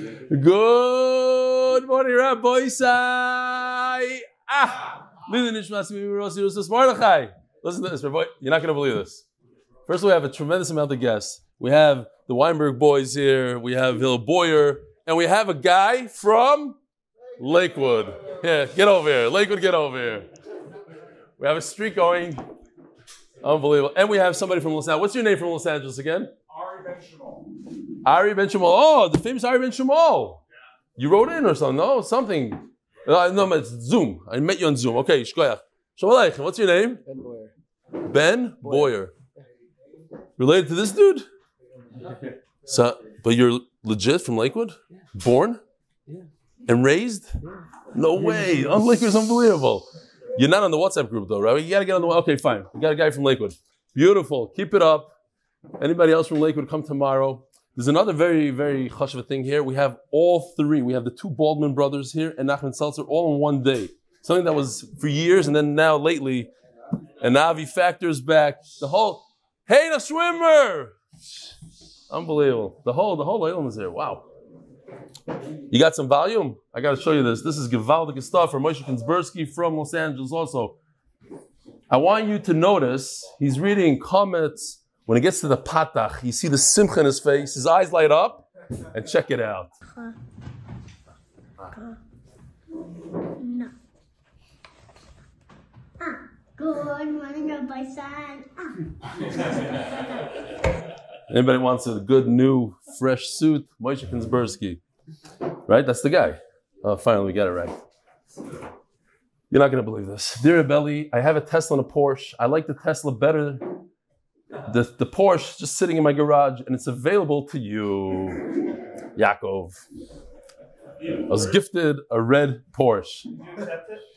Good morning, Rabbi Isai. Ah. Listen to this, Rabbi. You're not going to believe this. First, of all, we have a tremendous amount of guests. We have the Weinberg boys here. We have Hill Boyer, and we have a guy from Lakewood. Yeah, get over here. Lakewood, get over here. We have a streak going. Unbelievable. And we have somebody from Los Angeles. What's your name from Los Angeles again? Ari Ben Shmuel. Ari Ben Shemal. Oh, the famous Ari Ben Shemal. You wrote in or something? No, something. Uh, no, it's Zoom. I met you on Zoom. Okay, shkoyach. Shalom Aleichem. What's your name? Ben Boyer. Ben Boyer. Related to this dude? So, but you're legit from Lakewood? Born? Yeah. And raised? No way. On Lakewood is unbelievable. You're not on the WhatsApp group though, right? You gotta get on the okay, fine. We got a guy from Lakewood. Beautiful. Keep it up. Anybody else from Lakewood come tomorrow? There's another very, very chashuv thing here. We have all three. We have the two Baldwin brothers here and Nachman Seltzer all in one day. Something that was for years and then now lately, and Navi factors back. The whole, hey, the swimmer! Unbelievable. The whole, the whole island is there. Wow. You got some volume? I got to show you this. This is Givaldic stuff from Moshe Kinsbursky from Los Angeles also. I want you to notice he's reading comments. When it gets to the patach, you see the simcha in his face. His eyes light up, and check it out. Good morning, Rabbi San. Anybody wants a good new fresh suit? Moshe Kinsbursky, right? That's the guy. Oh, finally, we got it right. You're not gonna believe this, dear Belly. I have a Tesla and a Porsche. I like the Tesla better. The the Porsche just sitting in my garage, and it's available to you, Yaakov. I was gifted a red Porsche.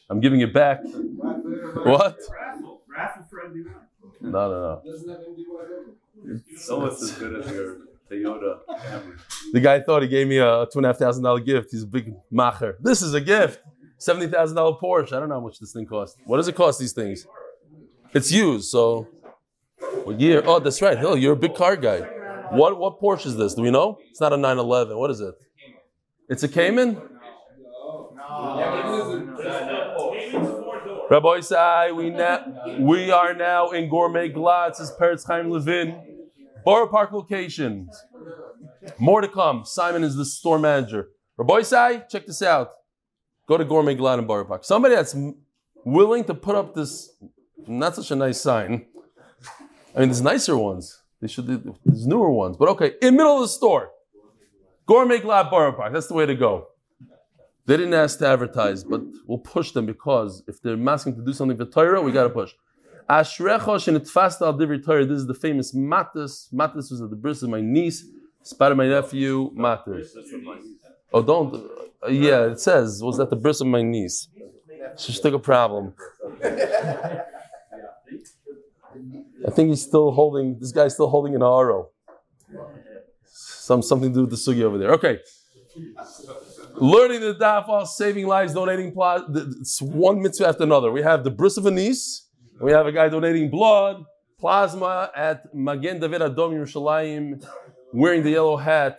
I'm giving it back. What? Raffle. Raffle for MD1. No, no, no. It's almost as good as your Toyota Camry. The guy thought he gave me a two and a half thousand dollar gift. He's a big macher. This is a gift. Seventy thousand dollar Porsche. I don't know how much this thing costs. What does it cost these things? It's used, so what year? Oh, that's right. Hill, you're a big car guy. What what Porsche is this? Do we know? It's not a 911. What is it? It's a Cayman? Rabbi Isai, we now we are now in Gourmet Glatt, as Peretz Chaim Levin. Borough Park locations. More to come. Simon is the store manager. Rabbi Isai, check this out. Go to Gourmet Glatt in Borough Park. Somebody that's willing to put up this not such a nice sign. I mean, there's nicer ones. They should. There's newer ones, but okay. In middle of the store, Gourmet Glatt Borough Park. That's the way to go. They didn't ask to advertise, but we'll push them because if they're asking to do something for Torah, we got to push. Ashrecha shenitfast al divri Torah. This is the famous Matis. Matis was at the birth of my niece, spotted my nephew, Matis. Oh, don't. uh, yeah, it says was at the birth of my niece. She's still a problem. I think he's still holding. This guy's still holding an aro. Some something to do with the sugi over there. Okay. Learning the dafal, saving lives, donating plasma. It's one mitzvah after another. We have the bris of a niece. We have a guy donating blood, plasma at Magen David Adom Yerushalayim, wearing the yellow hat.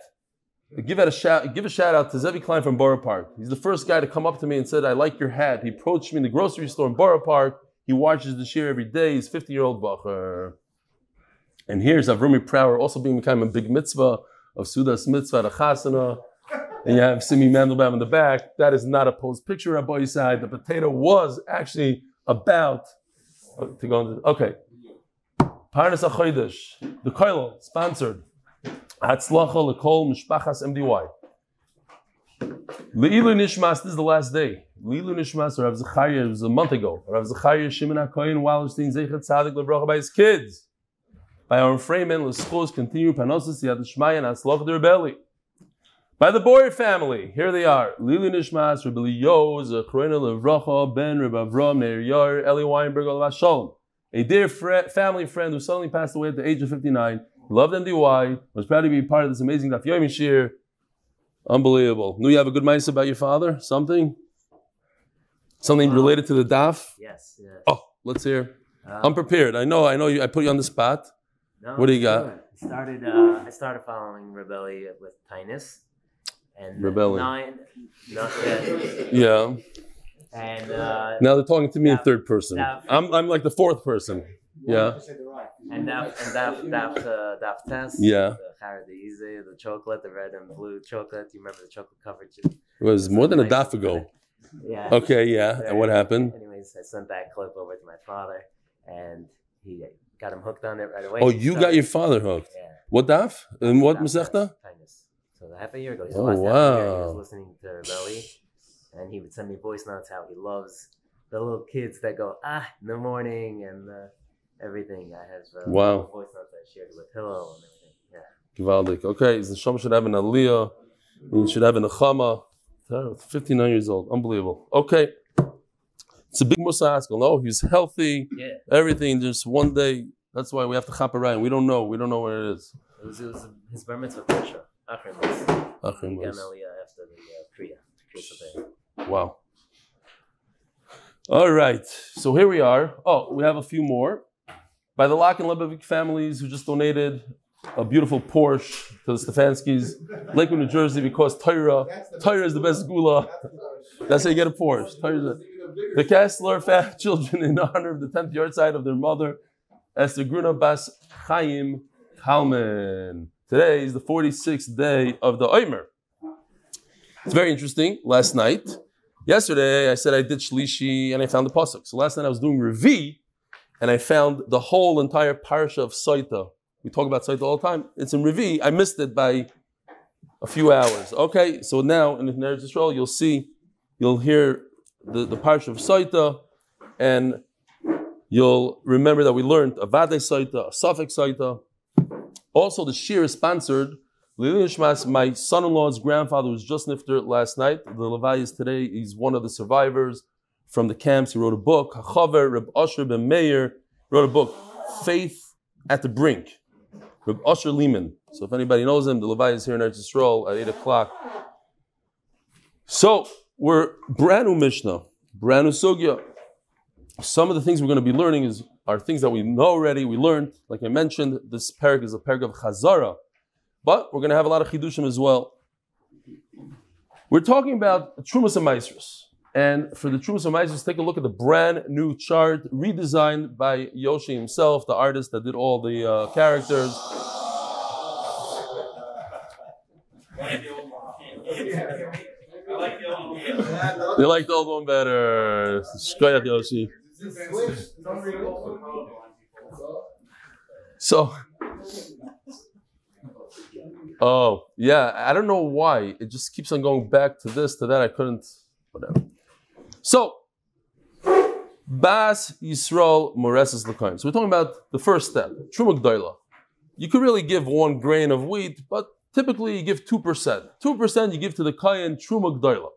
Give a shout. Give a shout out to Zevi Klein from Borough Park. He's the first guy to come up to me and said, "I like your hat." He approached me in the grocery store in Borough Park. He watches the shir every day. He's 50 year old bacher. And here's Avrumi Prower also being kind of a big mitzvah of Sudas mitzvah, the chasana. And you have Simi Mandelbaum in the back. That is not a posed picture, Rabbi side. The potato was actually about oh, to go into. Okay. Parnas Achoidish, the Koilo, sponsored. Hatzlacha Lekol Mishpachas MDY. Leilu Nishmas, this is the last day. Leilu Nishmas, Rav Zechariah, it was a month ago. Rav Zechariah Shimon HaKoyin Wallerstein Zechat Tzadik Lebracha by his kids. By our Freeman, Leschos, continue Panosis Yad Shmaya and Hatzlacha Derbeli. By the Boyer family, here they are. Lili Nishmas, Rabbi Yo, Zechroina Levracha, Ben, Rabbi Avram, Neir Yar, Eli Weinberg, Olav Shalom. A dear fri- family friend who suddenly passed away at the age of 59. Loved MDY, was proud to be part of this amazing Daf Yomi Shir. Unbelievable. Knew you have a good mindset about your father? Something? Something related to the Daf? Yes. Yeah. Oh, let's hear. Uh, I'm prepared. I know, I know you, I put you on the spot. no, what do you got? sure. I started. Uh, I started following Rebelli with Tinus, and Rebelling. nine, not yet. Yeah. And uh, Now they're talking to me in third person. Daf- I'm, I'm like the fourth person. Yeah. and daf and daf daf uh, daf test. Yeah. The Haradize, the chocolate, the red and blue chocolate. You remember the chocolate covered? It was more than a daf ago. Yeah. Okay, yeah. And what happened? Anyways, I sent that clip over to my father, and he got him hooked on it right away. Oh, you got your father hooked. Yeah. What daf? And what Masechta? So half a year ago, Oh, oh, a year, he was listening to Rebelli, and he would send me voice notes how he loves the little kids that go ah in the morning and uh, everything. I have uh, Wow. voice notes I shared with Hillel and everything. Yeah. Givaldik. Okay, the Shom should have an Aliyah. We should have an Achama. 59 years old. Unbelievable. Okay. It's a big Musa Haskell. No, he's healthy. Yeah. Everything. Just one day. That's why we have to chop around. We don't know. We don't know where it is. It was, it was his bar mitzvah Pesha. Achrim was. Achrim was. after the uh, Kriya. Kriya Wow. All right. So here we are. Oh, we have a few more. By the Lock and Lebovich families who just donated a beautiful Porsche to the Stefanskis, Lakewood, New Jersey, because Tyra, Tyra is the best gula. That's how you get a Porsche. Tyra's the, Kessler family children in honor of the 10th yard side of their mother, Esther Gruna Bas Chaim Kalman. Today is the 46th day of the Omer. It's very interesting. Last night, yesterday, I said I did Shlishi and I found the pasuk. So last night I was doing Revi, and I found the whole entire parsha of Saita. We talk about Saita all the time. It's in Revi. I missed it by a few hours. Okay, so now in Eretz Yisrael, you'll see, you'll hear the, the parsha of Saita, and you'll remember that we learned a Vade Saita, a Suffix Saita. Also, the shir is sponsored my son-in-law's grandfather was just nifter last night. The Levi is today. He's one of the survivors from the camps. He wrote a book. Chaver Reb Asher ben Meir wrote a book, Faith at the Brink. Reb Asher Lehman. So if anybody knows him, the Levi is here in Eretz Yisrael at eight o'clock. So we're brand new Mishnah, brand new Sugya. Some of the things we're going to be learning is are things that we know already. We learned, like I mentioned, this parak is a parak of Chazara. But we're going to have a lot of chidushim as well. We're talking about Trumas and Maestros. And for the True Maestros, take a look at the brand new chart redesigned by Yoshi himself, the artist that did all the uh, characters. They like the old one better. Shkoyach Yoshi. So, Oh, yeah. I don't know why. It just keeps on going back to this, to that. I couldn't, whatever. So, Bas Yisrael Moreses Lakaim. So, we're talking about the first step, Truma Gdaila. You could really give one grain of wheat, but typically you give 2%. 2% you give to the Kayan Truma Gdaila.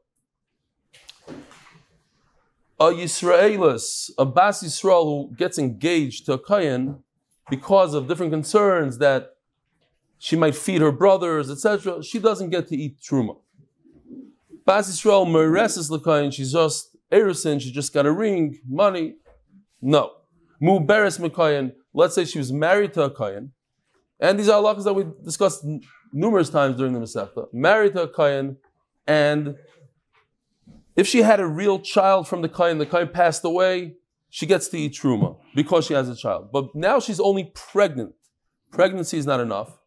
A Yisraelis, a Bas Yisrael who gets engaged to a Kayan because of different concerns that she might feed her brothers, etc. She doesn't get to eat truma. Bas Yisrael mereses l'kayin. She's just erisin. She just got a ring, money. No. Mu beres mekayin. Let's say she was married to a kayin, and these are halachas that we discussed n- numerous times during the Masechta. Married to a kayin, and if she had a real child from the kayin, the kayin passed away, she gets to eat truma because she has a child. But now she's only pregnant. Pregnancy is not enough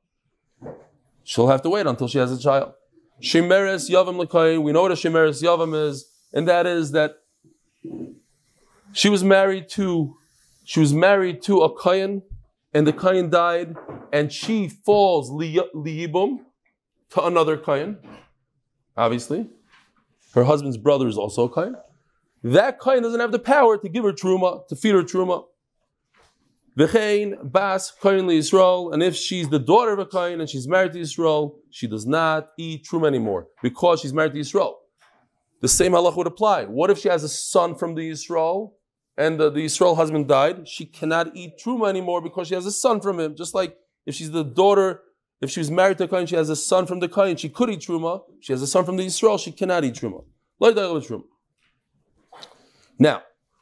she'll have to wait until she has a child. Shemeres Yavam Lekayin, we know what a Shemeres Yavam is, and that is that she was married to she was married to a Kayan, and the Kayan died, and she falls liyibum to another Kayan. Obviously, her husband's brother is also a Kayan. That Kayan doesn't have the power to give her truma, to feed her truma. V'chein bas kohen Yisrael, and if she's the daughter of a kohen and she's married to Yisrael, she does not eat truma anymore because she's married to Yisrael. The same halach would apply. What if she has a son from the Israel and the, the Yisrael husband died? She cannot eat truma anymore because she has a son from him. Just like if she's the daughter, if she was married to a kohen, she has a son from the kohen, she could eat truma. She has a son from the Israel, she cannot eat truma. Now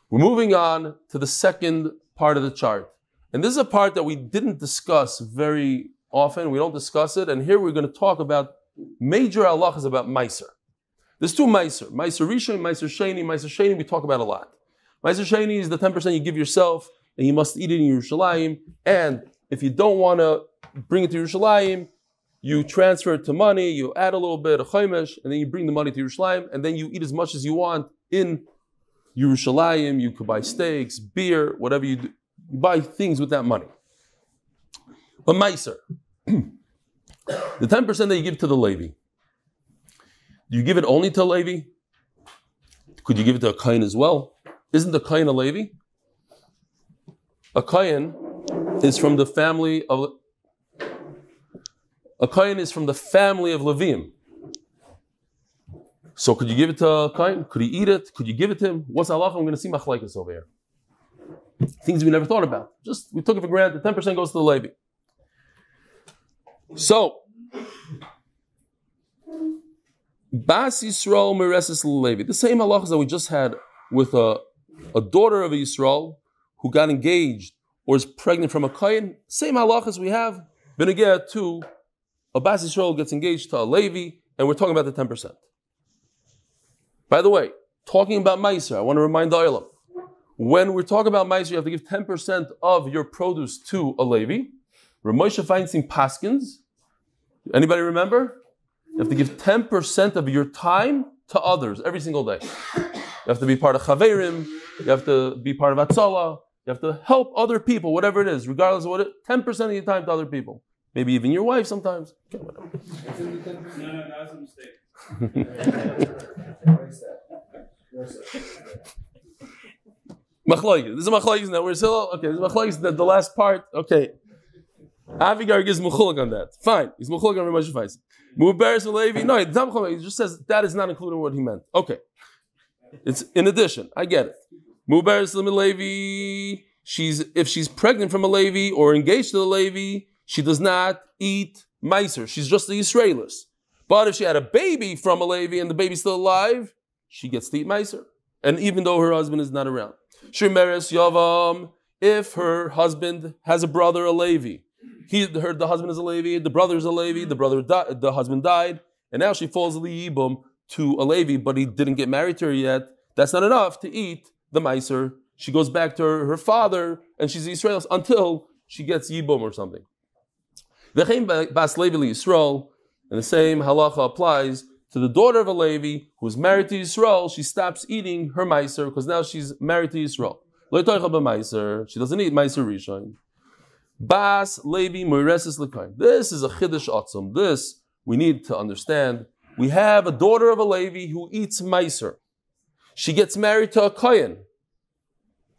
we're moving on to the second part of the chart. And this is a part that we didn't discuss very often. We don't discuss it. And here we're going to talk about major halachas about Meiser. There's two Meiser. Meiser Rishon, Meiser Sheni. Meiser Sheni we talk about a lot. Meiser Sheni is the 10% you give yourself and you must eat it in Yerushalayim. And if you don't want to bring it to Yerushalayim, you transfer it to money, you add a little bit of chaimesh, and then you bring the money to Yerushalayim, and then you eat as much as you want in Yerushalayim. You could buy steaks, beer, whatever you do. You buy things with that money. But Meiser, the 10% that you give to the Levi, do you give it only to Levi? Could you give it to a Kain as well? Isn't the Kain a Levi? A Kain is from the family of a Kain is from the family of Levim. So could you give it to a Kain? Could he eat it? Could you give it to him? What's Allah? I'm going to see machlaikas over here. Things we never thought about. Just we took it for granted. Ten percent goes to the Levi. So Bas Yisrael Mereses Levi. The same halachas that we just had with a, a daughter of Yisrael who got engaged or is pregnant from a Kayan. Same halachas we have. Benegah to a Bas Yisrael gets engaged to a Levi, and we're talking about the 10%. By the way, talking about Meiser, I want to remind the Olam. When we're talking about Meiser, you have to give 10% of your produce to a Levi. Ramosha Feinstein Paskins. Anybody remember? You have to give 10% of your time to others every single day. You have to be part of Chaverim, you have to be part of Atzala, you have to help other people, whatever it is, regardless of what it 10% of your time to other people. Maybe even your wife sometimes. Okay, whatever. No, no, that was a mistake. This is machlokes now. We're still okay. This is machlokes. The, the last part. Okay. Avigar gives muchulak on that. Fine. He's muchulak on Ramesh Fais. Muberes Levi. No. He just says that is not included in what he meant. Okay. It's in addition. I get it. Muberes Levi. She's if she's pregnant from a Levi or engaged to a Levi, she does not eat meiser. She's just a Israelis. But if she had a baby from a Levi and the baby's still alive, she gets to eat meiser. And even though her husband is not around. Shemeres Yavam, if her husband has a brother, a Levi, he, her, the husband is a Levi, the brother is a Levi, the brother, di- the husband died, and now she falls Liyibum to a Levi, but he didn't get married to her yet. That's not enough to eat the Meiser. She goes back to her, her father, and she's Israel until she gets Yibum or something. V'chein bas Levi Yisrael, and the same halacha applies to the daughter of a Levi who is married to Yisrael. She stops eating her Meiser because now she's married to Yisrael. She doesn't eat Meiser Rishon. Bas Levi Moiresis Lekain. This is a Chiddush Atzum. This we need to understand. We have a daughter of a Levi who eats Meiser. She gets married to a Kohen.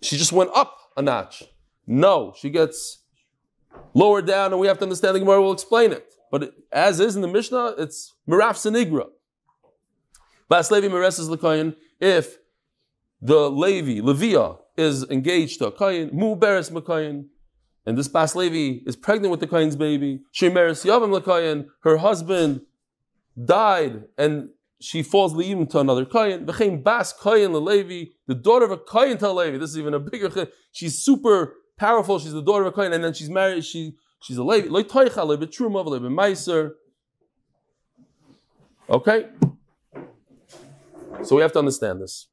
She just went up a notch. No, she gets lower down, and we have to understand the Gemara will explain it. But it, as is in the Mishnah, it's Miraf Senigra. Bas Levi Mereses Lekayin, if the Levi, Levia, is engaged to a Kayin, Mu Beres Mekayin, and this Bas Levi is pregnant with the Kain's baby, She marries Yavam Lekayin, her husband died, and she falls Leivim to another Kayin, V'chein Bas Kayin Levi, the daughter of a Kayin to Levi, this is even a bigger she's super powerful, she's the daughter of a Kayin, and then she's married, she She's a Levi. Lo toicha lebe truma lebe meiser. Okay. So we have to understand this.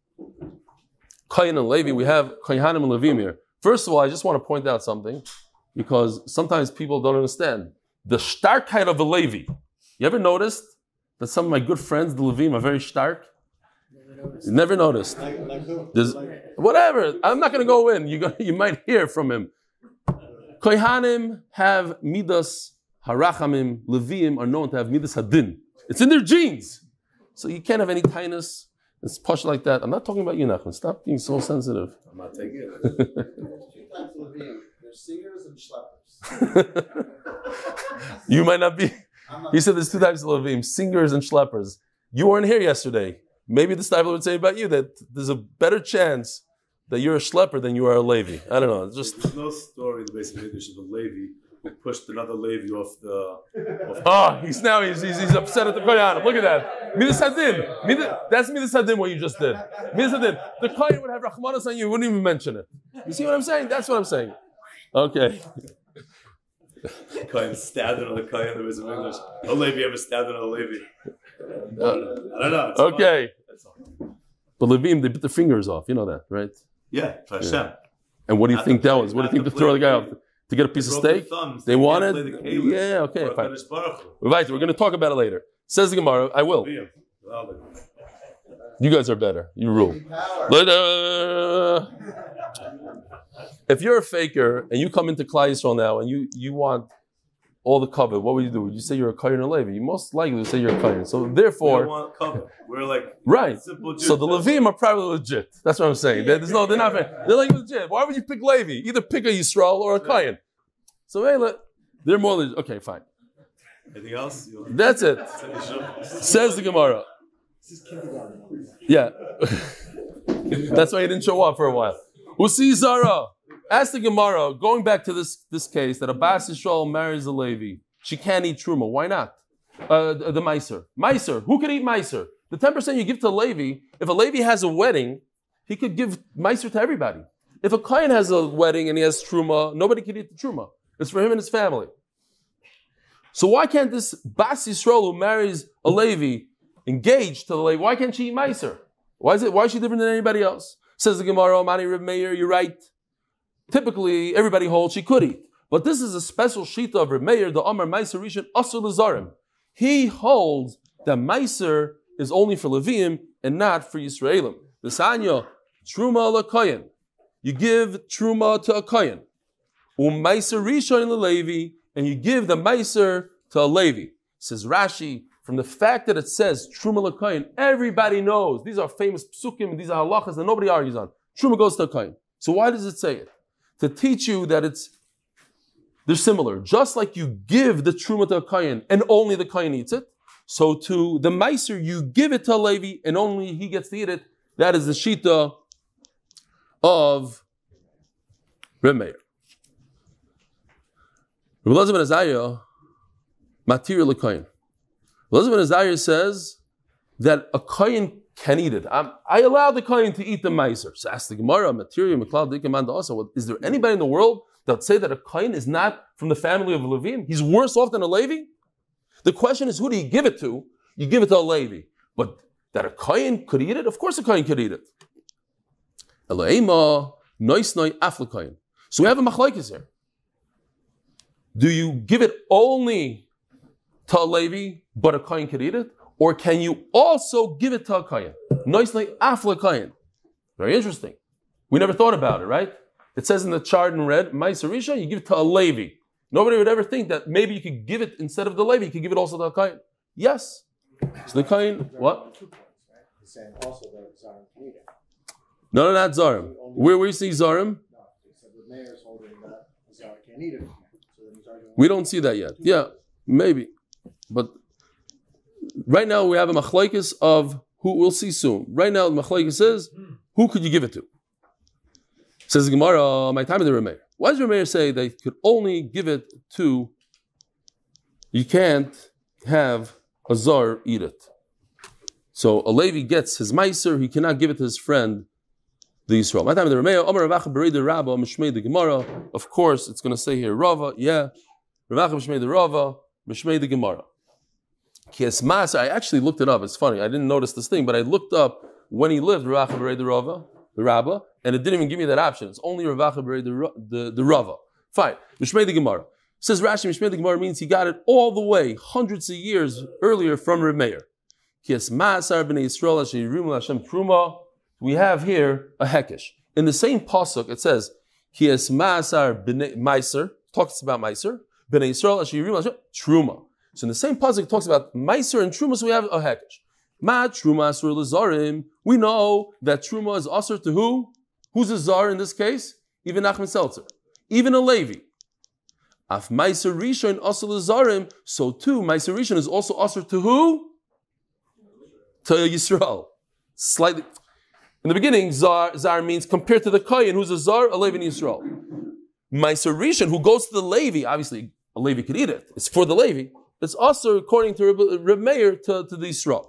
Kayin and Levi, we have Kayanim and Levim here. First of all, I just want to point out something because sometimes people don't understand the starkheit of a Levi. You ever noticed that some of my good friends, the Levim, are very stark? Never noticed. There's, whatever. I'm not going to go in. You, go, you might hear from him. Kohanim have midas harachamim. Leviim are known to have midas hadin. It's in their genes. So you can't have any kindness. It's push like that. I'm not talking about you, Nachman. Stop being so sensitive. I'm not taking it. Two times Levine. They're singers and schleppers. you might not be. Not He said there's two types of Levim, singers and schleppers. You weren't here yesterday. Maybe the Stifler would say about you that there's a better chance that you're a schlepper than you are a Levi. I don't know. It's just There's no story in the basic English of a Levi who pushed another Levi off the. Off Oh, he's now he's, he's, he's upset at the Koyan. Look at that. Midas Hadin. Midas- That's Midas Hadin what you just did. Midas Hadin. The Koyan would have Rahmanas on you, wouldn't even mention it. You see what I'm saying? That's what I'm saying. Okay. Kohen standing on the Kohen. There was in English. A Levi ever standing on a Levi? Uh, I don't know. It's Okay. fun. That's all. But Levim, they bit their fingers off. You know that, right? Yeah, for Hashem. And what do you Not think that was? What do you think to to throw the guy off? To get a piece of steak? thumbs. They can't wanted. the Yeah, okay, fine. HaKadosh Baruch Hu. Right, we're going to talk about it later. Says the Gemara, I will. You guys are better. You rule. If you're a faker and you come into Klai Yisrael now and you, you want all the cover, what would you do? Would you say you're a Kayan or Levi? You most likely would say you're a Kayan. So We therefore, want cover. We're like right. simple So the Levim are probably legit. That's what I'm saying. There- There's no, they're not. They're like legit. Why would you pick Levi? Either pick a Yisrael or a Kayan. So hey, they're more legit. Okay, fine. Anything else? That's it. Says the Gemara. Yeah. That's why he didn't show up for a while. Usi Zara. Ask the Gemara, going back to this, this case, that Abbas Yisrael marries a Levi. She can't eat Truma. Why not? Uh, the, the Meiser. Meiser. Who could eat Meiser? The 10% you give to Levi, if a Levi has a wedding, he could give Meiser to everybody. If a Kayan has a wedding and he has Truma, nobody can eat the Truma. It's for him and his family. So why can't this Bas Yisrael who marries a Levi engage to the Levi? Why can't she eat Meiser? Why is it? Why is she different than anybody else? Says the Gemara, Mani Reb Meir, you're right. Typically, everybody holds she could eat. But this is a special shita of Reb Meir, the Amar Meiser Rishon Asur Lazarim. He holds that Meiser is only for Levium and not for Yisraelim. The Sanya, Truma la. You give Truma to a Koyen. Um Meiser Rishon Levi, and you give the Meiser to a Levi. Says Rashi, from the fact that it says Truma la everybody knows these are famous psukim, these are halachas that nobody argues on. Truma goes to a Koyen. So why does it say it? To teach you that it's they're similar. Just like you give the truma to a kayan and only the kayan eats it, so to the meiser you give it to a Levi and only he gets to eat it. That is the shita of Reb Meir. Reb Elazar ben lekayin. Elazar ben says that a kayan can eat it. I'm- I allow the kayan to eat the meiser. So ask the Gemara, material, Meklal, Dikimanda also. Is there anybody in the world that would say that a kayan is not from the family of Levim? He's worse off than a Levi? The question is, who do you give it to? You give it to a Levi. But that a kayan could eat it? Of course a kayan could eat it. Eloema, nois noi aflekayin. So we have a machlaikis here. Do you give it only to a Levi, but a kayan could eat it? Or can you also give it to a kayan? Nois noi aflekayin. Very interesting. We never thought about it, right? It says in the chart in red, Maisarisha, you give it to a Levi. Nobody would ever think that maybe you could give it instead of the Levi, you could give it also to a Kain. Yes. So the Kain, what? No, no, not Zarim. Where, you see Zarim? We don't see that yet. Yeah, maybe. But right now we have a machlaikis of who we'll see soon. Right now the machlaikis says, who could you give it to? Says the Gemara, my time of the Remeir. Why does Remeir say they could only give it to, you can't have a Zar eat it? So a Levi gets his Meiser, he cannot give it to his friend, the Yisrael. My time of the Remeir, Omer Ravacha Bereid Rabba, Mishmei the Gemara. Of course, it's going to say here, Rava, yeah. Ravacha Mishmei the Rava, Mishmei the Gemara. Kies Mas, I actually looked it up. It's funny. I didn't notice this thing, but I looked up when he lived, Ravacha the Rava, the Rabba, and it didn't even give me that option. It's only Ravacha the, the, the Rava. Fine. Mishmei the Gemara. Says Rashi, Mishmei the Gemara means he got it all the way, hundreds of years earlier from Hashem truma. We have here a hekesh. In the same pasuk, it says, Kies b'nei Meiser, talks about Meiser, b'nei Yisrael Hashem truma. So in the same pasuk, it talks about Meiser and truma, so we have a hekesh. Ma truma asur lezarim. We know that truma is asur to who? Who's a zar in this case? Even Nachman Seltzer. Even a Levi. Af Meiser Rishon asur lezarim. So too, Meiser Rishon is also asur to who? To Yisrael. Slightly. In the beginning, zar, zar means compared to the Kayan, who's a zar, a Levi in Yisrael. Meiser Rishon, who goes to the Levi, obviously a Levi could eat it. It's for the Levi. It's also according to Reb, Meir to, to the Yisrael.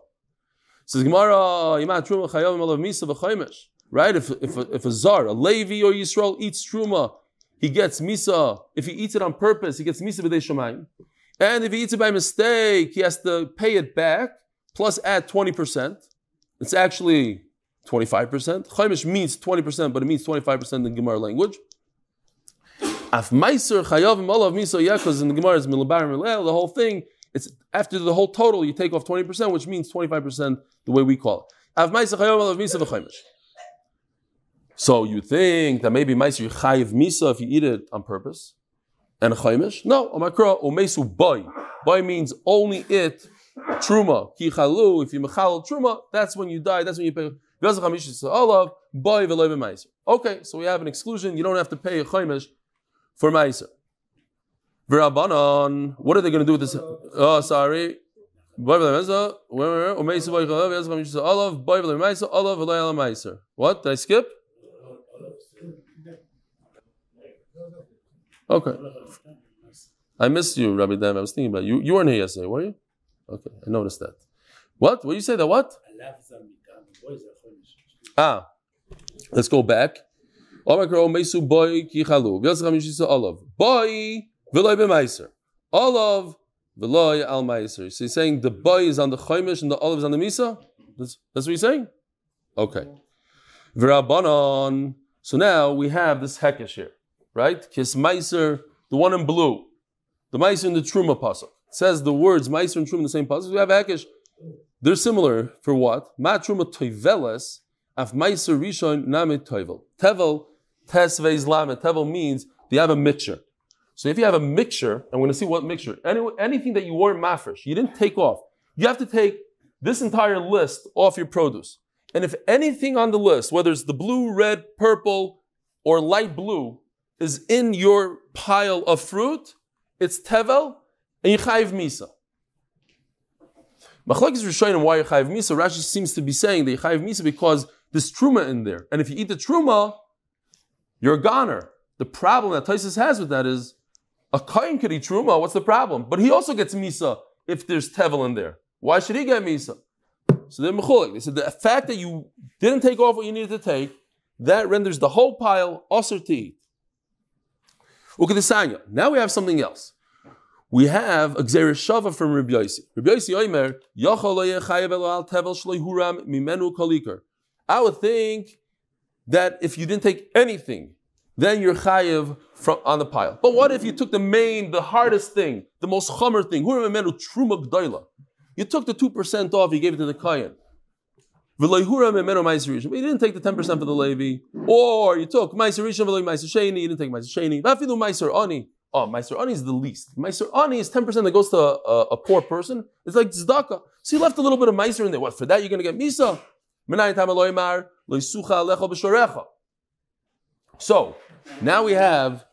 Says Gemara, "Yima truma misa v'chaymesh." Right? If if a, if a zar, a Levi or Yisrael eats truma, he gets misa. If he eats it on purpose, he gets misa b'dei shemayim. And if he eats it by mistake, he has to pay it back plus add 20%. It's actually 25%. Chaimish means 20%, but it means 25% in Gemara language. Af meiser chayav malav misa because in the Gemara is milabar milel, the whole thing, it's after the whole total, you take off 20%, which means 25% the way we call it. Af meiser chayav malav misa v'chaimish. So you think that maybe meiser chayiv misa if you eat it on purpose? And a chaimish? No, omakra umesu boy. Boy means only it, truma. Ki chalu, if you mechal truma, that's when you die, that's when you pay. Olav. Okay, so we have an exclusion, you don't have to pay a chaimish for Meiser. V'Rabbanon, what are they going to do with this? Oh, sorry. What? Did I skip? Okay. I missed you, Rabbi Dan. I was thinking about you. You weren't here yesterday, were you? Okay, I noticed that. What? What you say? That what? Ah, let's go back. Omakro mesu boy kichalu. V'yosacham yishisa olav. Boy v'loy b'meiser. Olav v'loy al meiser. So he's saying the boy is on the chaimish and the olive is on the misa? That's, that's what he's saying? Okay. So now we have this hekesh here, right? Kis meiser, the one in blue. The meiser in the truma pasuk. Says the words meiser and truma in the same pasuk. We have hekesh. They're similar for what? Ma truma toiveles af meiser rishon name toivel. Tevel Tesveiz lamet. Tevel means you have a mixture. So if you have a mixture, I'm going to see what mixture. Any, anything that you weren't mafresh, you didn't take off. You have to take this entire list off your produce. And if anything on the list, whether it's the blue, red, purple, or light blue, is in your pile of fruit, it's tevel and you chayiv misa. Machlekes Rishonim, why you chayiv misa? Rashi seems to be saying that you misa because there's truma in there, and if you eat the truma, you're a goner. The problem that Tosfos has with that is a kain could eat truma. What's the problem? But he also gets misa if there's tevel in there. Why should he get misa? So they're mechulik. They said the fact that you didn't take off what you needed to take, that renders the whole pile also to eat. Now we have something else. We have a shava from Rabbi Yossi. Rabbi Yossi Oimer, al tevel huram mimenu kolikar. I would think that if you didn't take anything, then you're chayiv from, on the pile. But what if you took the main, the hardest thing, the most chomer thing? Who remember truma You took the 2% off, you gave it to the kayan. But you didn't take the 10% for the Levi. Or you took Meiser Rishon, Meiser Sheni, you didn't take Meiser Sheni. Vafidu Meiser Ani. Oh, Meiser Ani is the least. Meiser Ani is 10% that goes to a, a, a poor person. It's like tzedakah. So you left a little bit of Meiser in there. What, for that you're going to get Misa? So now we have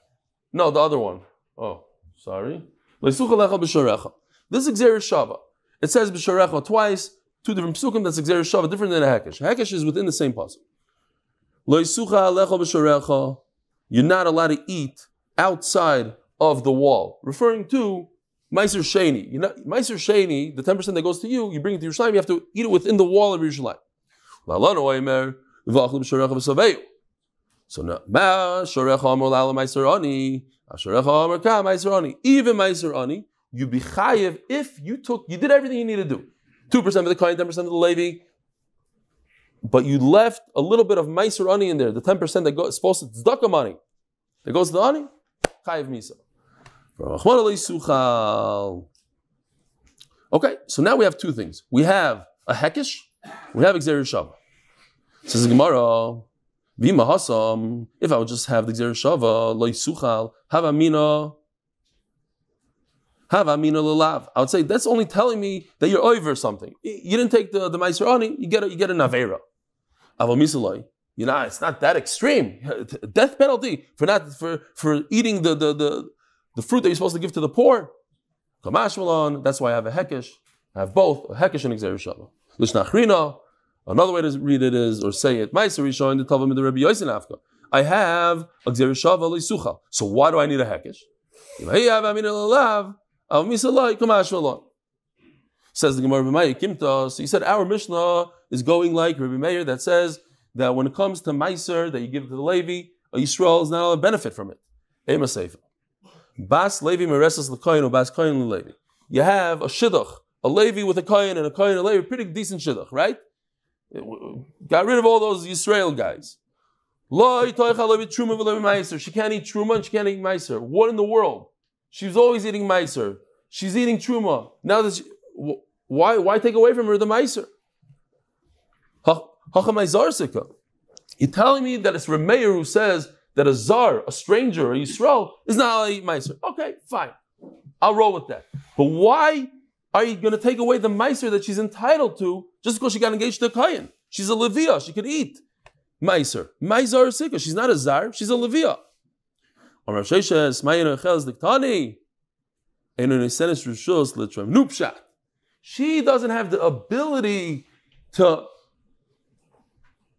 no the other one. Oh, sorry. This is Gzeira Shava. It says b'sharecha twice, two different psukim. That's Gzeira Shava, different than a hekesh. Hekesh is within the same puzzle. You're not allowed to eat outside of the wall, referring to Meiser Sheni. Meiser Sheni, the 10% that goes to you, you bring it to Yerushalayim, you have to eat it within the wall of Yerushalayim. So now. Even meiserani, you be chayiv if you took, you did everything you need to do. Two percent of the coin, ten percent of the levy, but you left a little bit of meiserani in there. The ten percent that goes supposed to tzedakah money, that goes to the ani, chayiv misa. Okay, so now we have two things. We have a hekish we have Gzeira Shava. Says the Gemara, Vima Hasam, if I would just have the Gzeira Shava, Loi Suchal, have Amina, have Amina Lalav. I would say that's only telling me that you're over something. You didn't take the, the Meiser Ani, you get a, you get a Navera. Avamisaloi. You know, it's not that extreme. Death penalty for not for, for eating the, the, the, the fruit that you're supposed to give to the poor. Kamash that's why I have a Hekesh. I have both, a Hekesh and Gzeira Shava. Lishnachrina. Another way to read it is, or say it, Meiser showing the Tavim in the Rabbi Yosin Afka. I have a Gzerishava Lisucha. So why do I need a Hekesh? Says the Gemara Rabbi Kimta. So he said our Mishnah is going like Rabbi Meir that says that when it comes to Meiser that you give to the Levi, a Yisrael is not allowed benefit from it. Ema. Bas Levi Bas Levi. You have a Shidduch, a Levi with a Koyin and a and a Levi, pretty decent Shidduch, right? Got rid of all those Yisrael guys. She can't eat truma and she can't eat meiser. What in the world? She was always eating meiser. She's eating truma. Now that she, why why take away from her the meiser? You're telling me that it's Remeir who says that a zar, a stranger, a Yisrael, is not allowed to eat meiser. Okay, fine. I'll roll with that. But why are you going to take away the meiser that she's entitled to just because she got engaged to a kayan? She's a levia. She could eat meiser. Meiser sika. She's not a zar. She's a levia. She doesn't have the ability to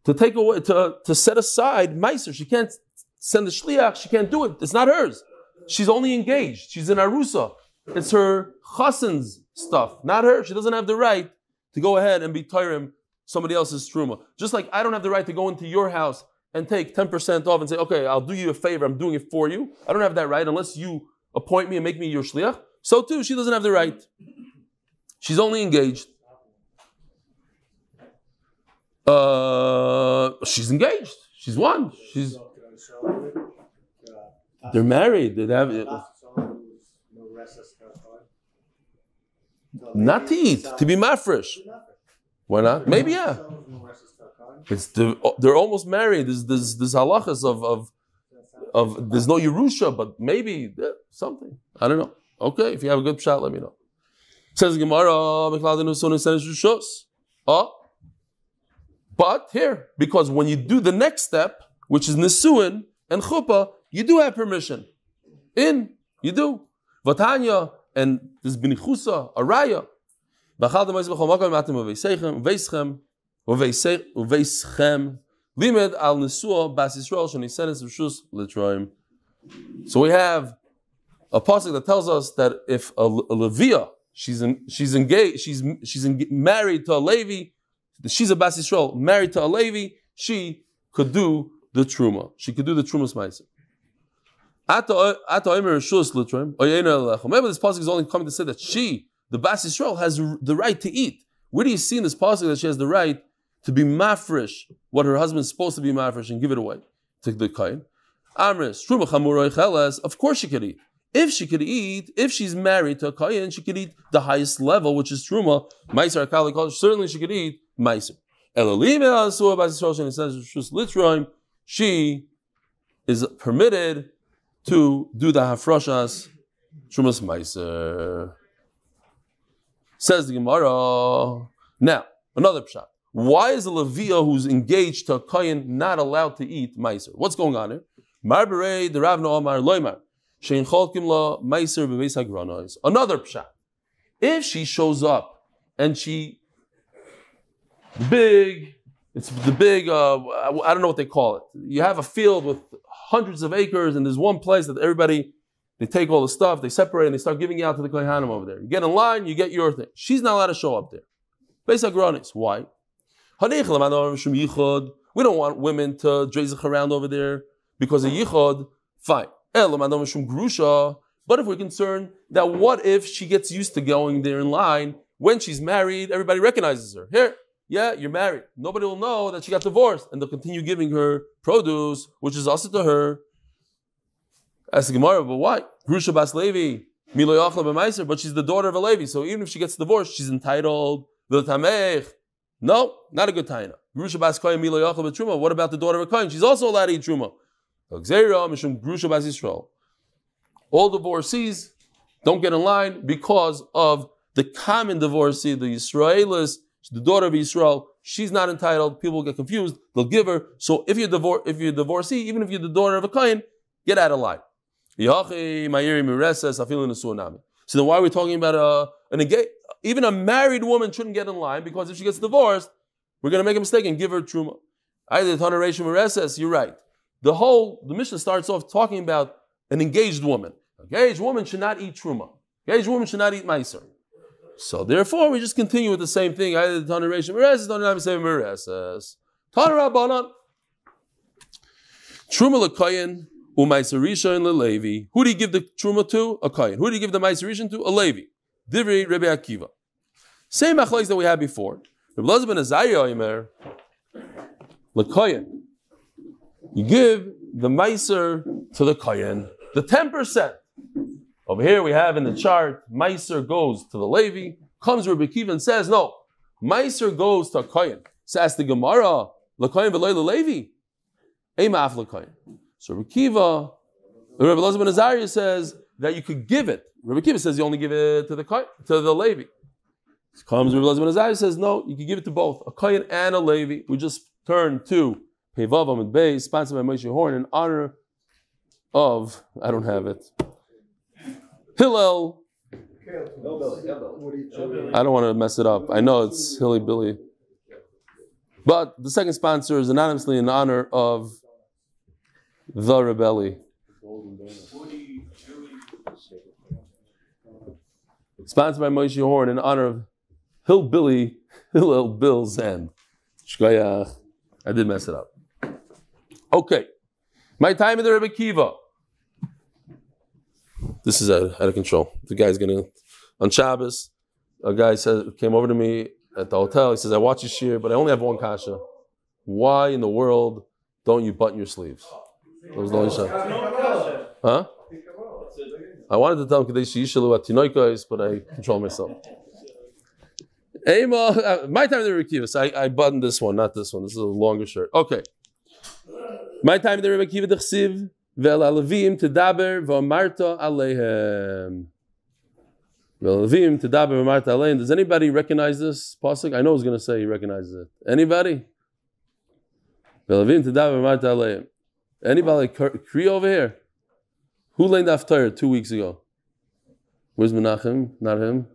to take away to, to set aside meiser. She can't send the shliach. She can't do it. It's not hers. She's only engaged. She's in arusa. It's her chassan's stuff, not her. She doesn't have the right to go ahead and be tyrim somebody else's truma. Just like I don't have the right to go into your house and take 10% off and say, okay, I'll do you a favor. I'm doing it for you. I don't have that right unless you appoint me and make me your shliach. So too, she doesn't have the right. She's only engaged. Uh, she's engaged. She's one. She's they're married. They have not to eat, to be mafresh. Why not? Maybe yeah. It's the, oh, they're almost married. There's there's halachas of, of of there's no Yerusha, but maybe yeah, something. I don't know. Okay, if you have a good shot, let me know. Says Gemara, oh, but here, because when you do the next step, which is Nisuin and Chuppah, you do have permission. In, you do. Vatanya, and this Binichusa, a Raya. Limed al Nisua Bas Yisrael Shanisenes Rishus Litroim. So we have a pasuk that tells us that if a, a Levia, she's in, she's engaged, she's she's en- married to a Levi, she's a Bas Yisrael married to a Levi, she could do the truma. She could do the trumas ma'aser. Remember, this pasuk is only coming to say that she, the Bas Yisrael, has the right to eat. Where do you see in this pasuk that she has the right to be mafresh what her husband's supposed to be mafresh and give it away to the kain? Amris. Of course she could eat. If she could eat, if she's married to a kain, she could eat the highest level, which is truma. Meiser akali Certainly, she could eat meiser. She is permitted to do the hafrashas trumas meiser. Says the Gemara. Now, another pshat. Why is a Levia who's engaged to a Kayan not allowed to eat Meiser? What's going on here? Marberei, the Rav Noamar Loimar. Shein Cholkim La Meiser Bebeis Hagranois. Another pshat. If she shows up and she big, it's the big, uh, I don't know what they call it. You have a field with hundreds of acres and there's one place that everybody they take all the stuff, they separate, and they start giving it out to the Kohanim over there. You get in line, you get your thing. She's not allowed to show up there. Beis Hagranis. Why? We don't want women to drazach around over there because of yichod. Fine. Eh, but if we're concerned that what if she gets used to going there in line, when she's married, everybody recognizes her. Here, yeah, you're married. Nobody will know that she got divorced, and they'll continue giving her produce, which is also to her. Ask the Gemara, but why? Grusha Bas Levi, but she's the daughter of a Levi, so even if she gets divorced, she's entitled. The Tamih. No, not a good taina. Grusha Bas Koyin Milo Yachal Truma. What about the daughter of a Koyin? She's also allowed to eat Truma. Grusha Bas Yisrael. All divorcees don't get in line because of the common divorcee, the Israelis, the daughter of Israel. She's not entitled. People get confused. They'll give her. So if you're divor- if you're divorcee, even if you're the daughter of a Koyin, get out of line. So then why are we talking about a, an? Even a married woman shouldn't get in line because if she gets divorced, we're going to make a mistake and give her truma. Either toneration mereses, you're right. The whole the mission starts off talking about an engaged woman. Engaged woman should not eat truma. Engaged woman should not eat meiser. So therefore, we just continue with the same thing. Either the toneration mereses, toneration mereses. Tanarabanan. Truma lekayin Umaiser Rishon leLevi. Who do you give the truma to? A kohen. Who do you give the Maiser Rishon to? A Levi. Divrei Rebbe Akiva. Same machlokes that we had before. Rebbe Elazar ben Azariah Omer. You give the Meiser to the kohen, the ten percent. Over here we have in the chart, Meiser goes to the Levi. Comes Rebbe Akiva and says, no, Meiser goes to kohen. Says the Gemara, lekohen v'loy Levi. So Rebbe Akiva, Rebbe Elazar ben Azariah says that you could give it. Rebbe Akiva says you only give it to the to the Levi. Comes Rebbe Elazar ben Azariah says no, you can give it to both a kohen and a Levi. We just turn to Pevav Amid Bey, sponsored by Moshe Horn, in honor of I don't have it. Hillel. I don't want to mess it up. I know it's Hilly Billy. But the second sponsor is anonymously in honor of the Rebelli. Sponsored by Moshe Horn in honor of Hillbilly Hillel Bill. Shkoyach. I did mess it up. Okay. My time in the Rebbe Kiva. This is out out of control. The guy's gonna on Shabbos. A guy said came over to me at the hotel. He says, "I watch your shir, but I only have one kasha. Why in the world don't you button your sleeves?" That was the only shot. Huh? I wanted to tell him Kadesh Yishalu at Tinoikos, but I control myself. Uh, my time in the Rebbe I, I buttoned this one, not this one. This is a longer shirt. Okay. My time in the Rebbe Tedaber V'Amarta Alehem. Vel Alavim Tedaber V'Amarta Alehem. Does anybody recognize this pasuk? I know was going to say he recognizes it. Anybody? Alavim Tedaber V'Amarta Alehem. Anybody Cree over here? Who learned Aftar two weeks ago? Where's Menachem? Not him.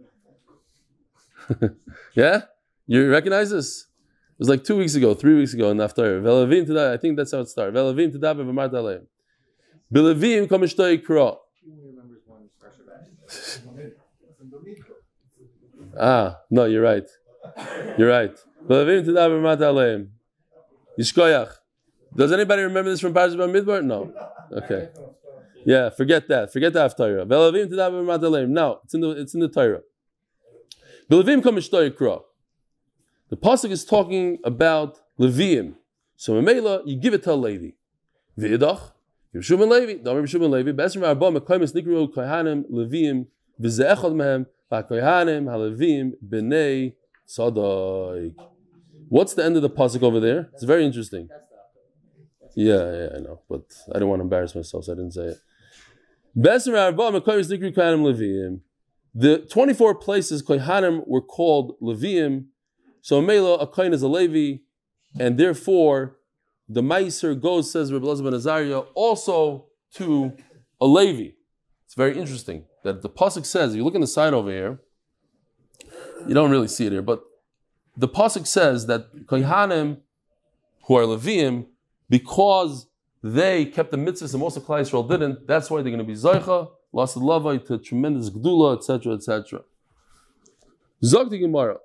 yeah? You recognize this? It was like two weeks ago, three weeks ago in Naftar. Velavim I think that's how it started. Velavim that v'mart aleim. Belavim komishtoi kro. Ah, no, you're right. You're right. That v'mart aleim. Yishkoyach. Does anybody remember this from Parashat Midbar? No. Okay. Yeah, forget that. Forget the Haftarah. Velavim to that v'mart aleim. No, it's in the it's in the Torah. Belavim komishtoi kro. The pasuk is talking about Leviim. So Mamela, you give it to a lady. V'idach, Levi, Levi, V'ze'echad Mehem, HaLeviim B'nei Sadai. What's the end of the pasuk over there? It's very interesting. Yeah, yeah, I know, but I didn't want to embarrass myself, so I didn't say it. Leviim. The 24 places Kohanim were called Leviim, so Mela, a kohen is a Levi, and therefore the Meiser goes, says Rabbi Elazar ben Azariah, also to a Levi. It's very interesting that the pasuk says. If you look in the side over here, you don't really see it here, but the pasuk says that kohanim who are Leviim, because they kept the mitzvahs and most of Klai Yisrael didn't, that's why they're going to be Zaycha, lost Lavai to tremendous Gdula, etc., etc. Zog the Gemara.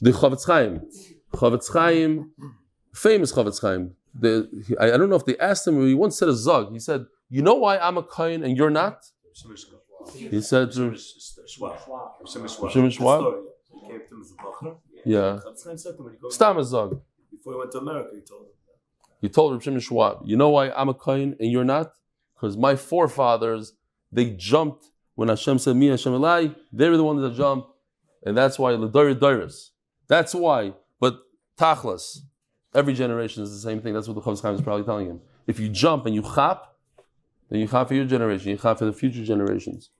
The Chofetz Chaim, Chofetz Chaim, famous Chofetz Chaim. The, I, I, don't know if they asked him. He once said a zog. He said, "You know why I'm a kohen and you're not?" He said. Yeah. Stam a zog. Before he went to America, he told him. He told Reb Shimon Schwab, "You know why I'm a kohen and you're not? Because my forefathers they jumped when Hashem said, "Mi Hashem Elai." They were the ones that jumped, and that's why the Doris that's why. But tachlas, every generation is the same thing. That's what the Chofetz Chaim is probably telling him. If you jump and you chap, then you chap for your generation. You chap for the future generations.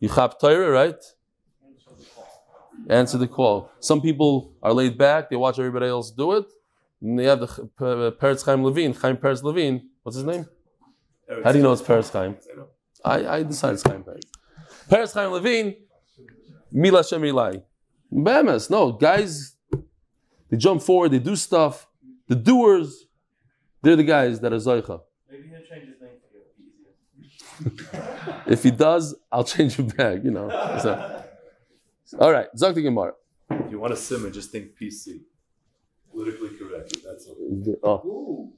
You chap Torah, right? Answer the call. Some people are laid back. They watch everybody else do it. And they have the Peretz Chaim Levine, Chaim Peretz Levine. What's his name? How do you know it's Peretz Chaim? I, I decided it's Chaim Peretz. Peretz Chaim Levine, Mila Shem Ilai. No, guys they jump forward, they do stuff. The doers, they're the guys that are Zoicha. Maybe he'll change his name for if he does, I'll change it back, you know. So. All right, Zok Gemara. If you want to simmer, just think PC. Politically correct. That's all. Oh.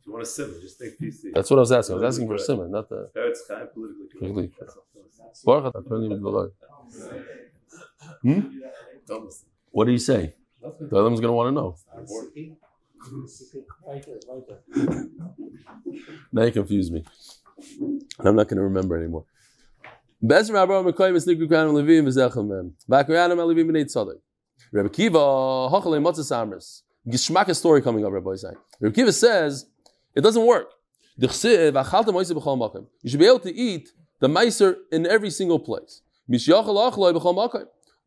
If you want a simon, just think PC. That's what I was asking. I was asking for a simon, not the. Eretz Chaim, politically correct. Politically That's all. Baruch atah Kohen Yimid Hmm? Don't listen. What did he say? Nothing. The other one's going to want to know. Now you confuse me. I'm not going to remember anymore. Rabbi Kiva Hochalei Motzes Amris. Gishmak story coming up, Rabbi Isai. Rabbi Kiva says it doesn't work. You should be able to eat the meiser in every single place.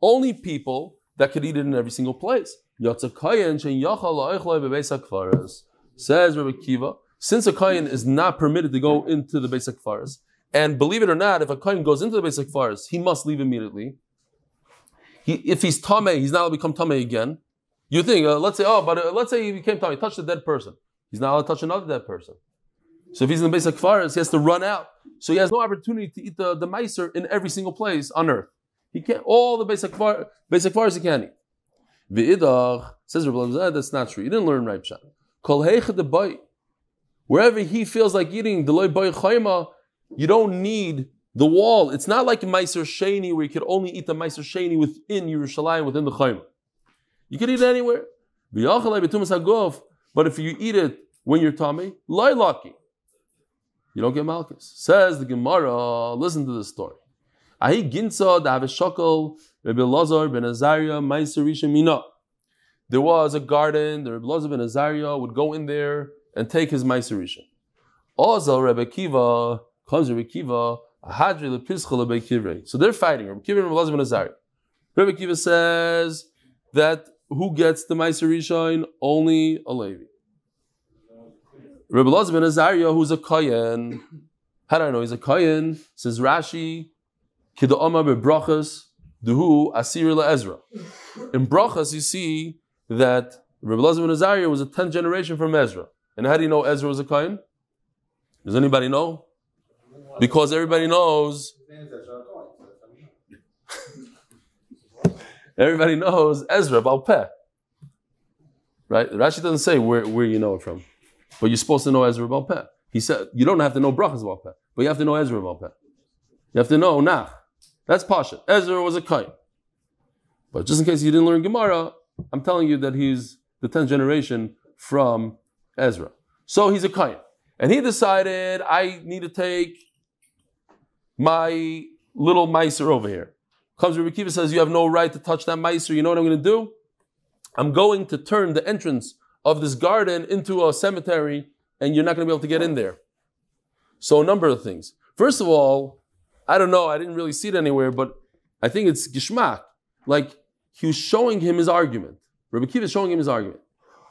Only people that could eat it in every single place. Yotza kayin shein yachal. Says Rabbi Kiva, since a kayin is not permitted to go into the basic faras, and believe it or not, if a kayin goes into the basic faras, he must leave immediately. He, if he's tame, he's not allowed to become tame again. You think, uh, let's say, oh, but uh, let's say he became tame, he touched a dead person. He's not allowed to touch another dead person. So if he's in the basic faras, he has to run out. So he has no opportunity to eat the, the meiser in every single place on earth. He can't, all the basic far, basic he can't eat. V'idach, says Rabbi Elazar, that's not true. You didn't learn right. Kol heicha bay. Wherever he feels like eating, the loy bay chayma, you don't need the wall. It's not like Meiser Sheni where you could only eat the Meiser Sheni within Yerushalayim, within the chayma. You can eat it anywhere. But if you eat it when you're tummy, loy lucky. You don't get malchus. Says the Gemara, listen to this story. Ahi ginsa da shakal Rabbi Lazar ben Azariah Meiser Rishon Mina. There was a garden, the Rabbi Lazar ben Azariah would go in there and take his Meiser Rishon. Also, Rabbi Kiva comes Rabbi Kiva, Ahadri lepischa Rabbi Kiva. So they're fighting, Rabbi Kiva and Rabbi Lazar ben Azariah. Rabbi Kiva says that who gets the Meiser Rishon? Only a Levi. Rabbi Lazar ben Azariah, who's a kohen. How do I know he's a kohen? Says Rashi, Kida Omar bebrachas, Duhu Asir Ezra. In Brachas, you see that Rabbi ben Azariah was a 10th generation from Ezra. And how do you know Ezra was a Kayan? Does anybody know? Because everybody knows, everybody knows Ezra Balpeh. Right? Rashi doesn't say where, where you know it from. But you're supposed to know Ezra Balpeh. He said, you don't have to know Brachas Balpeh, but you have to know Ezra Balpeh. You have to know Nach. That's Pasha. Ezra was a Kain. But just in case you didn't learn Gemara, I'm telling you that he's the 10th generation from Ezra. So he's a Kain. And he decided, I need to take my little miser over here. Comes Rabbi Kiva says, You have no right to touch that miser. You know what I'm going to do? I'm going to turn the entrance of this garden into a cemetery, and you're not going to be able to get in there. So, a number of things. First of all, I don't know, I didn't really see it anywhere, but I think it's Gishmak. Like, he was showing him his argument. Rabbi Kiva is showing him his argument.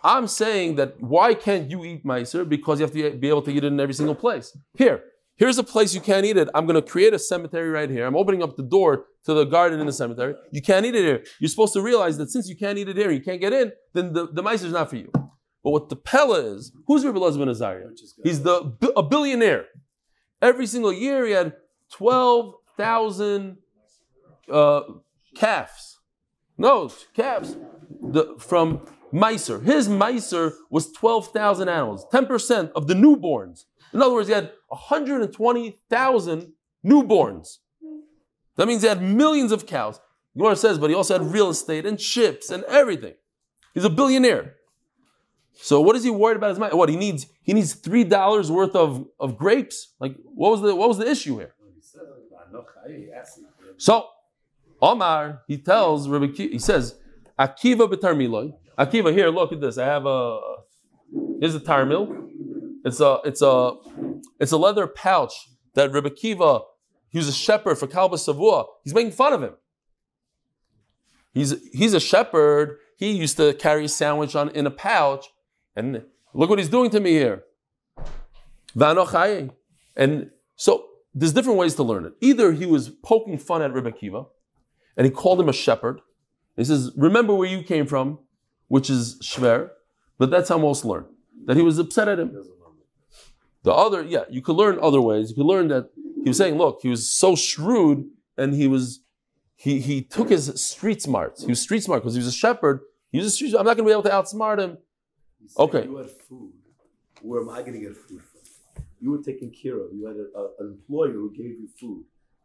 I'm saying that why can't you eat meiser? Because you have to be able to eat it in every single place. Here, here's a place you can't eat it. I'm going to create a cemetery right here. I'm opening up the door to the garden in the cemetery. You can't eat it here. You're supposed to realize that since you can't eat it here, you can't get in, then the, the meiser is not for you. But what the Pella is, who's Rabbi Elazar ben Azariah? He's the a billionaire. Every single year he had 12,000 uh, calves. No, calves. The, from Meiser. His Meiser was 12,000 animals, 10% of the newborns. In other words, he had 120,000 newborns. That means he had millions of cows. Gemara says, but he also had real estate and ships and everything. He's a billionaire. So what is he worried about his money? What he needs? He needs three dollars worth of, of grapes. Like what was the what was the issue here? So Omar he tells Rabbi he says Akiva b'tarmiloi. Akiva here look at this. I have a here's a tarmil. It's a it's a it's a leather pouch that Rabbi Kiva a shepherd for Kalba Savua. He's making fun of him. He's he's a shepherd. He used to carry a sandwich on in a pouch, and look what he's doing to me here. And so there's different ways to learn it. Either he was poking fun at Rebbe Kiva, and he called him a shepherd. He says, "Remember where you came from," which is shver, but that's how most learn. That he was upset at him. The other, yeah, you could learn other ways. You could learn that he was saying, "Look, he was so shrewd, and he was." He, he took his street smarts. He was street smart because he was a shepherd. He was a street, smart. I'm not going to be able to outsmart him. Said Okay. You had food. where am I going to get food from? You were taken care of. You had a, a- an employer who gave you food.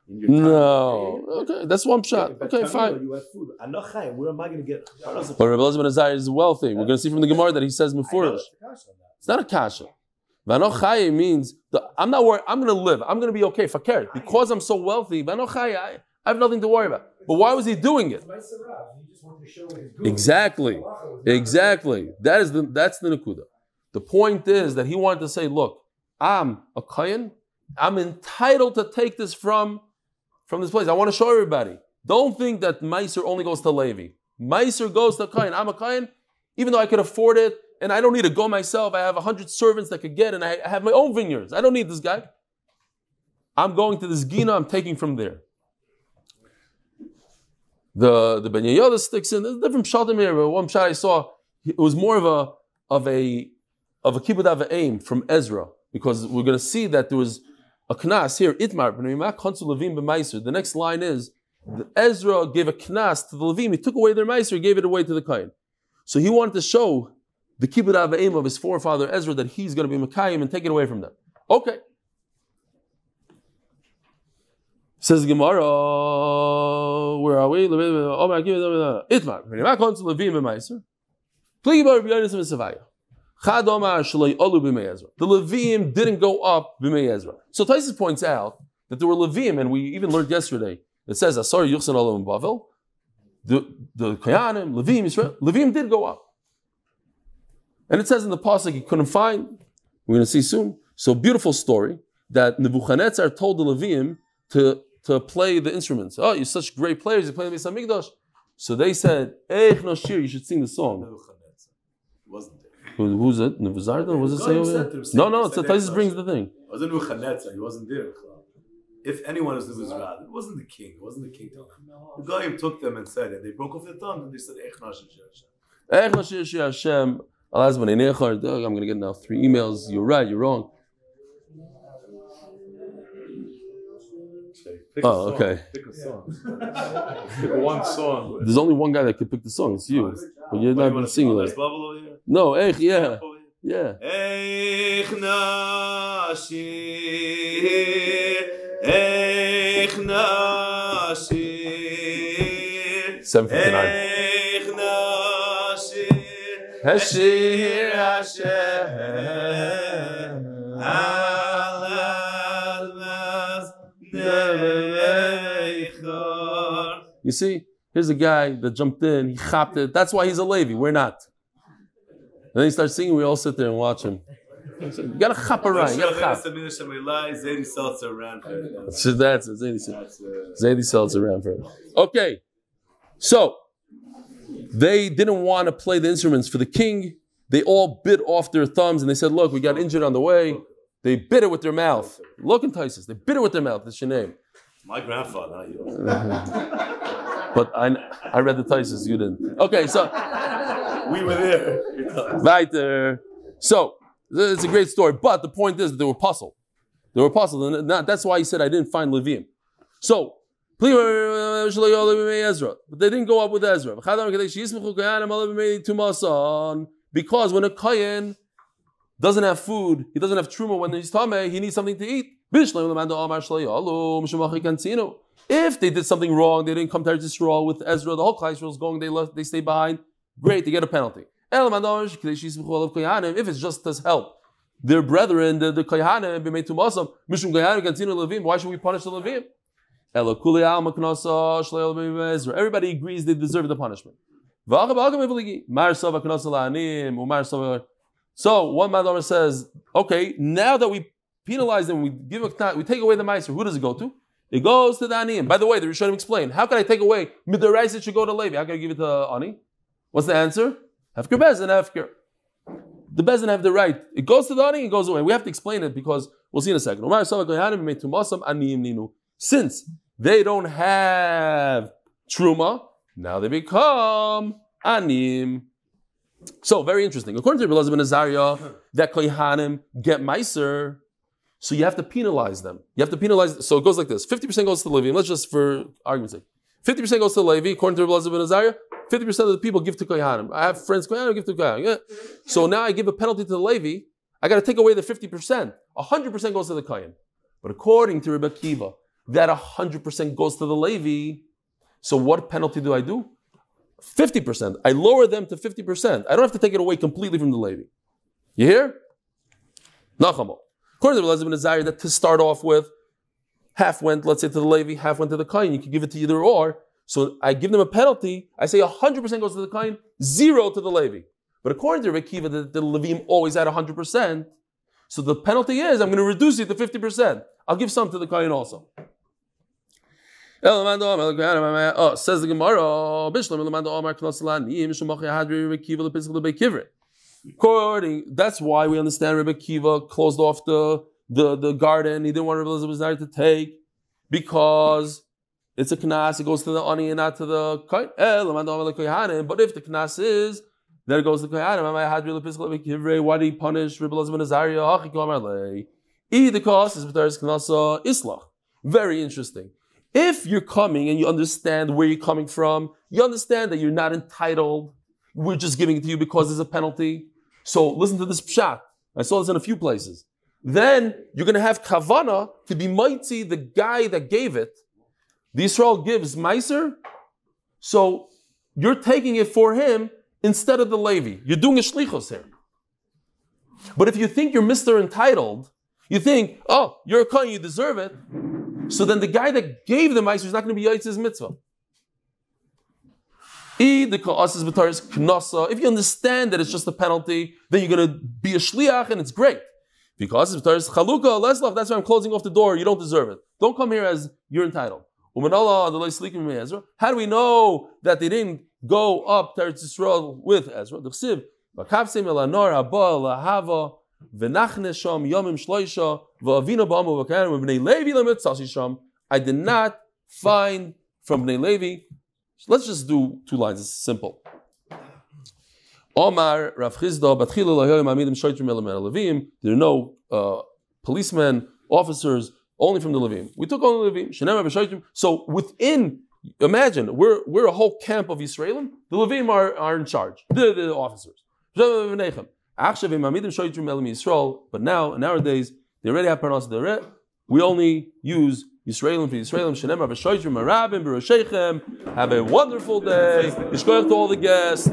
In your time. No. Okay, that's one shot. But Okay, Tamir, fine. You had food. I'm not chayim. Where am I going to get? But Rabbi Elazar ben Azariah is wealthy. We're going to see from the Gemara that he says I know mufurish. it's a kasha on that. It's not a kasha. Vanochaye means the, I'm not worried. I'm going to live. I'm going to be okay. Fakir. Because I'm so wealthy. Vanochaye, I, I have nothing to worry about. But why was he doing it? Exactly. Exactly. That is the that's the nakuda. The point is that he wanted to say, look, I'm a kayan. I'm entitled to take this from from this place. I want to show everybody. Don't think that Meiser only goes to Levi. Meiser goes to Kayan. I'm a Kayan, even though I could afford it, and I don't need to go myself. I have a hundred servants that could get, and I have my own vineyards. I don't need this guy. I'm going to this Gina. I'm taking from there. The the Ben Yehoyada sticks in. There's different pshatim here. But one pshat I saw, it was more of a of a of a kibbutz aim from Ezra because we're going to see that there was a knas here. Itmar. The next line is Ezra gave a knas to the levim. He took away their meiser, gave it away to the kain. So he wanted to show the kibbutz of aim of his forefather Ezra that he's going to be Mekayim and take it away from them. Okay. Says Gemara, where are we? Oh Itmar. The Levim didn't go up B'mei Ezra. So Tosfos points out that there were Levim, and we even learned yesterday, it says, Asar Yuchsan Olu Bavel. The, the Koyanim, Levim, Israel, Levim did go up. And it says in the Pasuk he couldn't find, we're going to see soon. So beautiful story that Nebuchadnezzar told the Levim to, to play the instruments. Oh, you're such great players, you play the Beis HaMikdash. So they said, Eich Noshir, you should sing the song. Nebuchadnezzar. Who, who's it? Nevuzarda? Was it No, say over there? No, no, it's the Tosfos brings the thing. It wasn't Nebuchadnezzar. He wasn't there. If anyone was Nebuchadnezzar, it wasn't the king. It wasn't the king. The guy took them and said it. They broke off their tongue and they said, "Ech nash Hashem." Ech Nashir Shi Hashem. Alaz B'nai Nechar. Doug, I'm going to get now three emails. You're right, you're wrong. Pick Oh, a song. okay. Pick a song. Pick one song. There's only one guy that could pick the song. It's you. But you're What, not you wanna being singular. Let's bubble over here. No, Ech, yeah. Yeah. Eich nashir, eich nashir, 759. eich nashir, Heshir Hashem, ah. You see, here's a guy that jumped in, he chopped it. That's why he's a Levi. We're not. And then he starts singing, we all sit there and watch him. You gotta chop a right. You gotta chop. Zedi Seltzer ran for it. So that's it. Zaidi uh, Zaidi sells around for it. Okay, so they didn't want to play the instruments for the king. They all bit off their thumbs and they said, "Look, we got injured on the way." They bit it with their mouth. Look entices. They bit it with their mouth. That's your name. My grandfather, not yours. But I, I read the Tices. You didn't. Okay, so We were there. weiter. So it's a great story. But the point is that they were puzzled. They were puzzled, and that- that's why he said I didn't find Levium. So. Please. But they didn't go up with Ezra. Because when a Kayan doesn't have food, he doesn't have truma when he's tame, he needs something to eat. If they did something wrong, they didn't come to Israel with Ezra, the whole Klai Yisrael is going, they left, they stay behind. Great, they get a penalty. If it's just as help, their brethren, the, the Kohanim, mishum Kohanim kantinu levim. Why should we punish the levim? Everybody agrees they deserve the punishment. So one Madamar says, okay, now that we penalize them, we give a we take away the meiser. Who does it go to? It goes to the aniyim. By the way, the Rishonim explain. How can I take away midaraisa? It should go to Levi. How can I give it to ani? What's the answer? Hefker bezin hefker. The bezin have the right. It goes to the ani. It goes away. We have to explain it because we'll see in a second. Since they don't have truma, now they become anim. So very interesting. According to Rabbi ben Azariah, that kohanim get meiser, so you have to penalize them. You have to penalize. So it goes like this: fifty percent goes to the Levi. Let's just, for argument's sake, fifty percent goes to the Levi. According to Rabbi ben Azariah, fifty percent of the people give to kohanim. I have friends kohanim give to kohanim. Yeah. So now I give a penalty to the Levi. I got to take away the 50%. 100% goes to the Kohen. But according to Rebbe Kiva, that 100% goes to the Levi. So what penalty do I do? 50%. I lower them to 50%. I don't have to take it away completely from the Levi. You hear? Nachamo. According to Elazar ben Azariah, that to start off with, half went, let's say, to the Levi, half went to the Kain. You can give it to either or. So I give them a penalty. I say 100% goes to the Kain, zero to the Levi. But according to Rekiva, the, the Levim always had 100%. So the penalty is I'm going to reduce it to 50%. I'll give some to the Kain also. Oh, says the Gemara, According, that's why we understand Rebbe Kiva closed off the, the, the garden. He didn't want Rebbe Elazar to take because it's a knas. It goes to the ani and not to the kain. Eh, but if the knas is there goes the kohanim. Why did he punish Rebbe Elazar ben Azariah? Either cause is knasa islach. Very interesting. If you're coming and you understand where you're coming from, you understand that you're not entitled. We're just giving it to you because there's a penalty. So listen to this pshat. I saw this in a few places. Then you're going to have kavana to be mighty, the guy that gave it. The Israel gives meiser. So you're taking it for him instead of the Levi. You're doing a shlichos here. But if you think you're Mr. Entitled, you think, oh, you're a Kohen, you deserve it. So then the guy that gave the Meiser is not going to be Yitz's mitzvah. If you understand that it's just a penalty, then you're going to be a shliach and it's great. Because it's chalukah, leslav, that's why I'm closing off the door. You don't deserve it. Don't come here as you're entitled. How do we know that they didn't go up to Yisrael with Ezra? The. I did not find from Bnei Levi. So let's just do two lines. It's simple. Omar Rav Chisda batchila lahoyim amidim shoytrim levim. There are no uh, policemen, officers, only from the Levim. We took only Levim. Shenem. So within Imagine we're we're a whole camp of Israelim. The Levim are, are in charge. The, the officers. But now nowadays they already have parnas. We only use Yisraelim for Yisraelim. Shenem Rabbi Shoytrim Marabim B'Roshechem. Have a wonderful day. Yishkoyach to all the guests.